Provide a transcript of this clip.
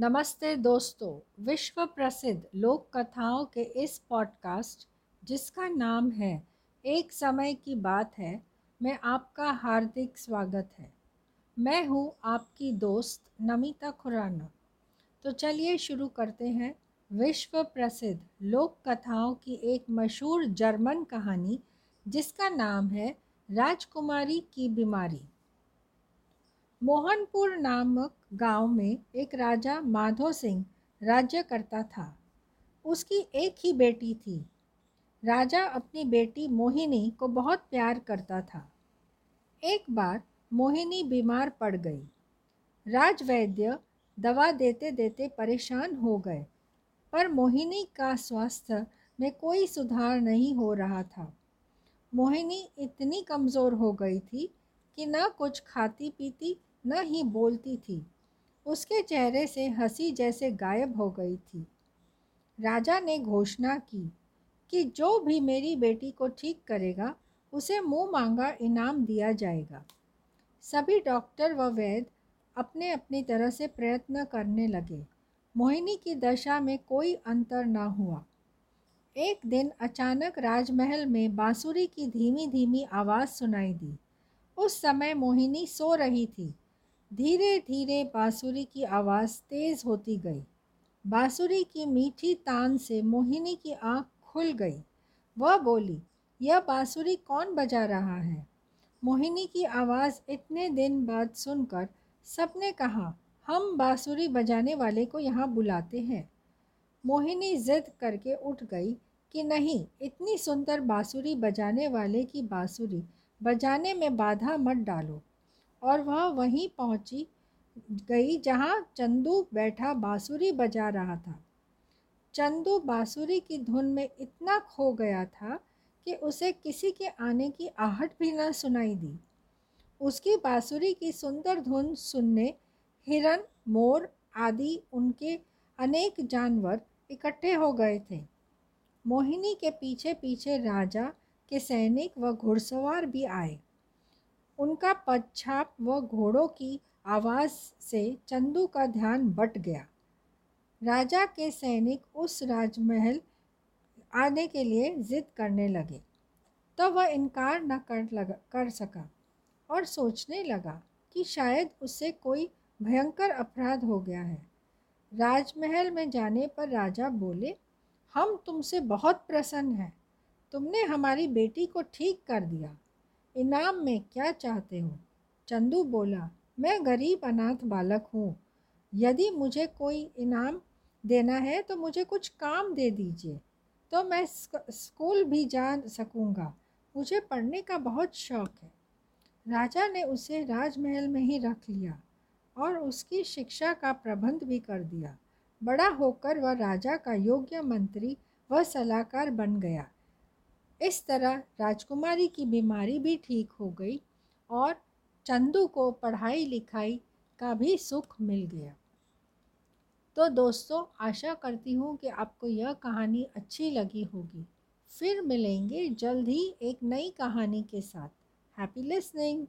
नमस्ते दोस्तों, विश्व प्रसिद्ध लोक कथाओं के इस पॉडकास्ट जिसका नाम है, एक समय की बात है, मैं आपका हार्दिक स्वागत है। मैं हूँ आपकी दोस्त नमिता खुराना। तो चलिए शुरू करते हैं। विश्व प्रसिद्ध लोक कथाओं की एक मशहूर जर्मन कहानी, जिसका नाम है, राजकुमारी की बीमारी। मोहनपुर नामक गाँव में एक राजा माधो सिंह राज्य करता था। उसकी एक ही बेटी थी। राजा अपनी बेटी मोहिनी को बहुत प्यार करता था। एक बार मोहिनी बीमार पड़ गई। राजवैद्य दवा देते देते परेशान हो गए, पर मोहिनी का स्वास्थ्य में कोई सुधार नहीं हो रहा था। मोहिनी इतनी कमज़ोर हो गई थी कि न कुछ खाती पीती न ही बोलती थी। उसके चेहरे से हँसी जैसे गायब हो गई थी। राजा ने घोषणा की कि जो भी मेरी बेटी को ठीक करेगा, उसे मुँह मांगा इनाम दिया जाएगा। सभी डॉक्टर व वैद्य अपने अपनी तरह से प्रयत्न करने लगे। मोहिनी की दशा में कोई अंतर न हुआ। एक दिन अचानक राजमहल में बांसुरी की धीमी धीमी आवाज़ सुनाई दी। उस समय मोहिनी सो रही थी। धीरे धीरे बांसुरी की आवाज़ तेज़ होती गई। बांसुरी की मीठी तान से मोहिनी की आँख खुल गई। वह बोली, यह बांसुरी कौन बजा रहा है? मोहिनी की आवाज़ इतने दिन बाद सुनकर सबने कहा, हम बांसुरी बजाने वाले को यहाँ बुलाते हैं। मोहिनी जिद करके उठ गई कि नहीं, इतनी सुंदर बांसुरी बजाने वाले की बांसुरी बजाने में बाधा मत डालो। और वह वहीं पहुँची, गई जहाँ चंदू बैठा बांसुरी बजा रहा था। चंदू बांसुरी की धुन में इतना खो गया था कि उसे किसी के आने की आहट भी न सुनाई दी। उसकी बांसुरी की सुंदर धुन सुनने हिरन, मोर आदि उनके अनेक जानवर इकट्ठे हो गए थे। मोहिनी के पीछे पीछे राजा के सैनिक व घुड़सवार भी आए। उनका पदछाप व घोड़ों की आवाज़ से चंदू का ध्यान बट गया। राजा के सैनिक उस राजमहल आने के लिए ज़िद करने लगे। तो वह इनकार न कर लगा, कर सका और सोचने लगा कि शायद उससे कोई भयंकर अपराध हो गया है। राजमहल में जाने पर राजा बोले, हम तुमसे बहुत प्रसन्न हैं। तुमने हमारी बेटी को ठीक कर दिया। इनाम में क्या चाहते हो? चंदू बोला, मैं गरीब अनाथ बालक हूँ। यदि मुझे कोई इनाम देना है तो मुझे कुछ काम दे दीजिए। तो मैं स्कूल भी जा सकूँगा। मुझे पढ़ने का बहुत शौक है। राजा ने उसे राजमहल में ही रख लिया और उसकी शिक्षा का प्रबंध भी कर दिया। बड़ा होकर वह राजा का योग्य मंत्री व सलाहकार बन गया। इस तरह राजकुमारी की बीमारी भी ठीक हो गई और चंदू को पढ़ाई लिखाई का भी सुख मिल गया। तो दोस्तों, आशा करती हूँ कि आपको यह कहानी अच्छी लगी होगी। फिर मिलेंगे जल्द ही एक नई कहानी के साथ। Happy listening